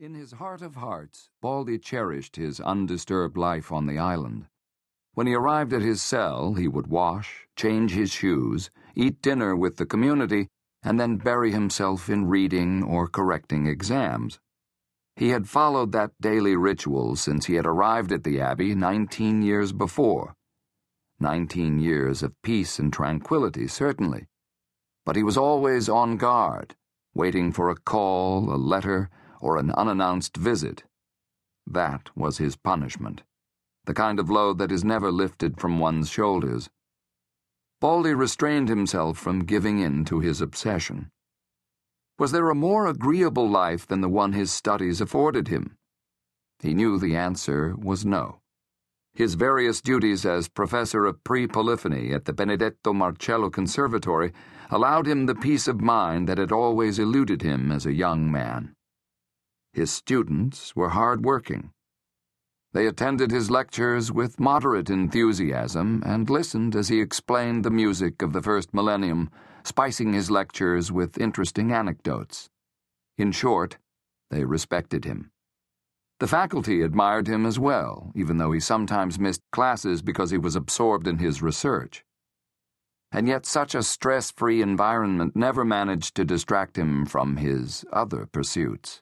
In his heart of hearts, Baldi cherished his undisturbed life on the island. When he arrived at his cell, he would wash, change his shoes, eat dinner with the community, and then bury himself in reading or correcting exams. He had followed that daily ritual since he had arrived at the Abbey 19 years before. 19 years of peace and tranquility, certainly. But he was always on guard, waiting for a call, a letter, or an unannounced visit. That was his punishment, the kind of load that is never lifted from one's shoulders. Baldi restrained himself from giving in to his obsession. Was there a more agreeable life than the one his studies afforded him? He knew the answer was no. His various duties as professor of pre polyphony at the Benedetto Marcello Conservatory allowed him the peace of mind that had always eluded him as a young man. His students were hard working. They attended his lectures with moderate enthusiasm and listened as he explained the music of the first millennium, spicing his lectures with interesting anecdotes. In short, they respected him. The faculty admired him as well, even though he sometimes missed classes because he was absorbed in his research. And yet, such a stress free environment never managed to distract him from his other pursuits.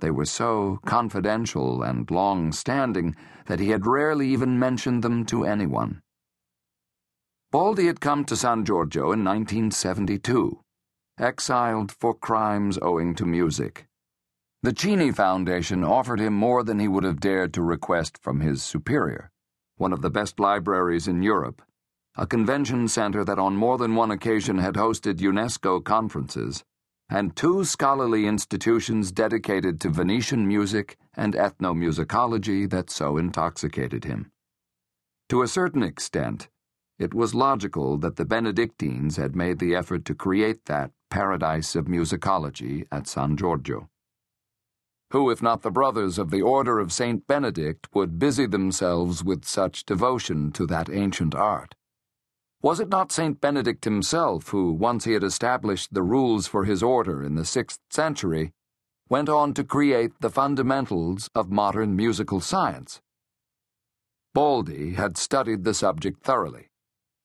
They were so confidential and long standing that he had rarely even mentioned them to anyone. Baldi had come to San Giorgio in 1972, exiled for crimes owing to music. The Cini Foundation offered him more than he would have dared to request from his superior, one of the best libraries in Europe, a convention center that on more than one occasion had hosted UNESCO conferences and two scholarly institutions dedicated to Venetian music and ethnomusicology that so intoxicated him. To a certain extent, it was logical that the Benedictines had made the effort to create that paradise of musicology at San Giorgio. Who, if not the brothers of the Order of St. Benedict, would busy themselves with such devotion to that ancient art? Was it not St. Benedict himself who, once he had established the rules for his order in the sixth century, went on to create the fundamentals of modern musical science? Baldi had studied the subject thoroughly.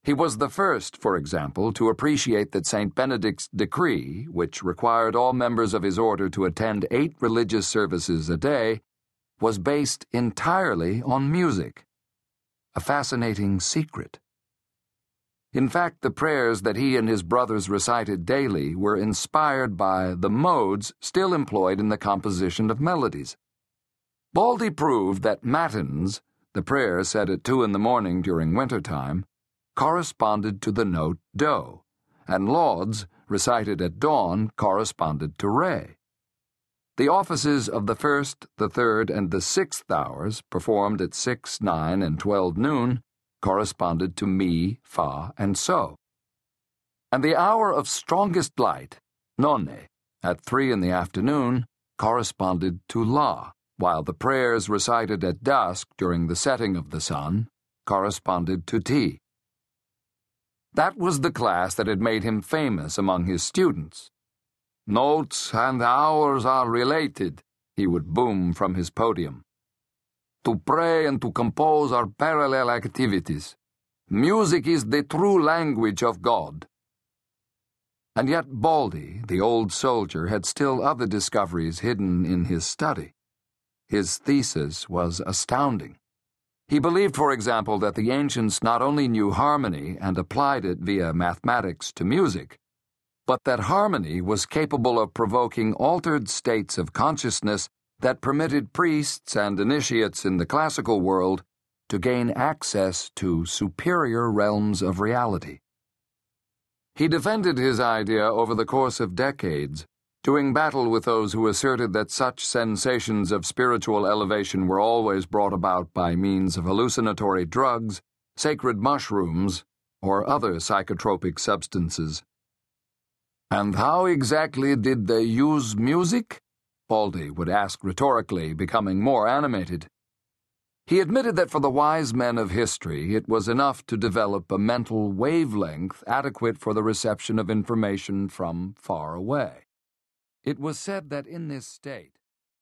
He was the first, for example, to appreciate that St. Benedict's decree, which required all members of his order to attend eight religious services a day, was based entirely on music. A fascinating secret. In fact, the prayers that he and his brothers recited daily were inspired by the modes still employed in the composition of melodies. Baldi proved that matins, the prayer said at two in the morning during winter time, corresponded to the note do, and lauds, recited at dawn, corresponded to re. The offices of the first, the third, and the sixth hours, performed at six, nine, and twelve noon, corresponded to mi, fa, and so. And the hour of strongest light, nonne, at three in the afternoon, corresponded to la, while the prayers recited at dusk during the setting of the sun corresponded to ti. That was the class that had made him famous among his students. Notes and hours are related, he would boom from his podium. To pray and to compose are parallel activities. Music is the true language of God. And yet Baldi, the old soldier, had still other discoveries hidden in his study. His thesis was astounding. He believed, for example, that the ancients not only knew harmony and applied it via mathematics to music, but that harmony was capable of provoking altered states of consciousness that permitted priests and initiates in the classical world to gain access to superior realms of reality. He defended his idea over the course of decades, doing battle with those who asserted that such sensations of spiritual elevation were always brought about by means of hallucinatory drugs, sacred mushrooms, or other psychotropic substances. And how exactly did they use music? Baldi would ask rhetorically, becoming more animated. He admitted that for the wise men of history, it was enough to develop a mental wavelength adequate for the reception of information from far away. It was said that in this state,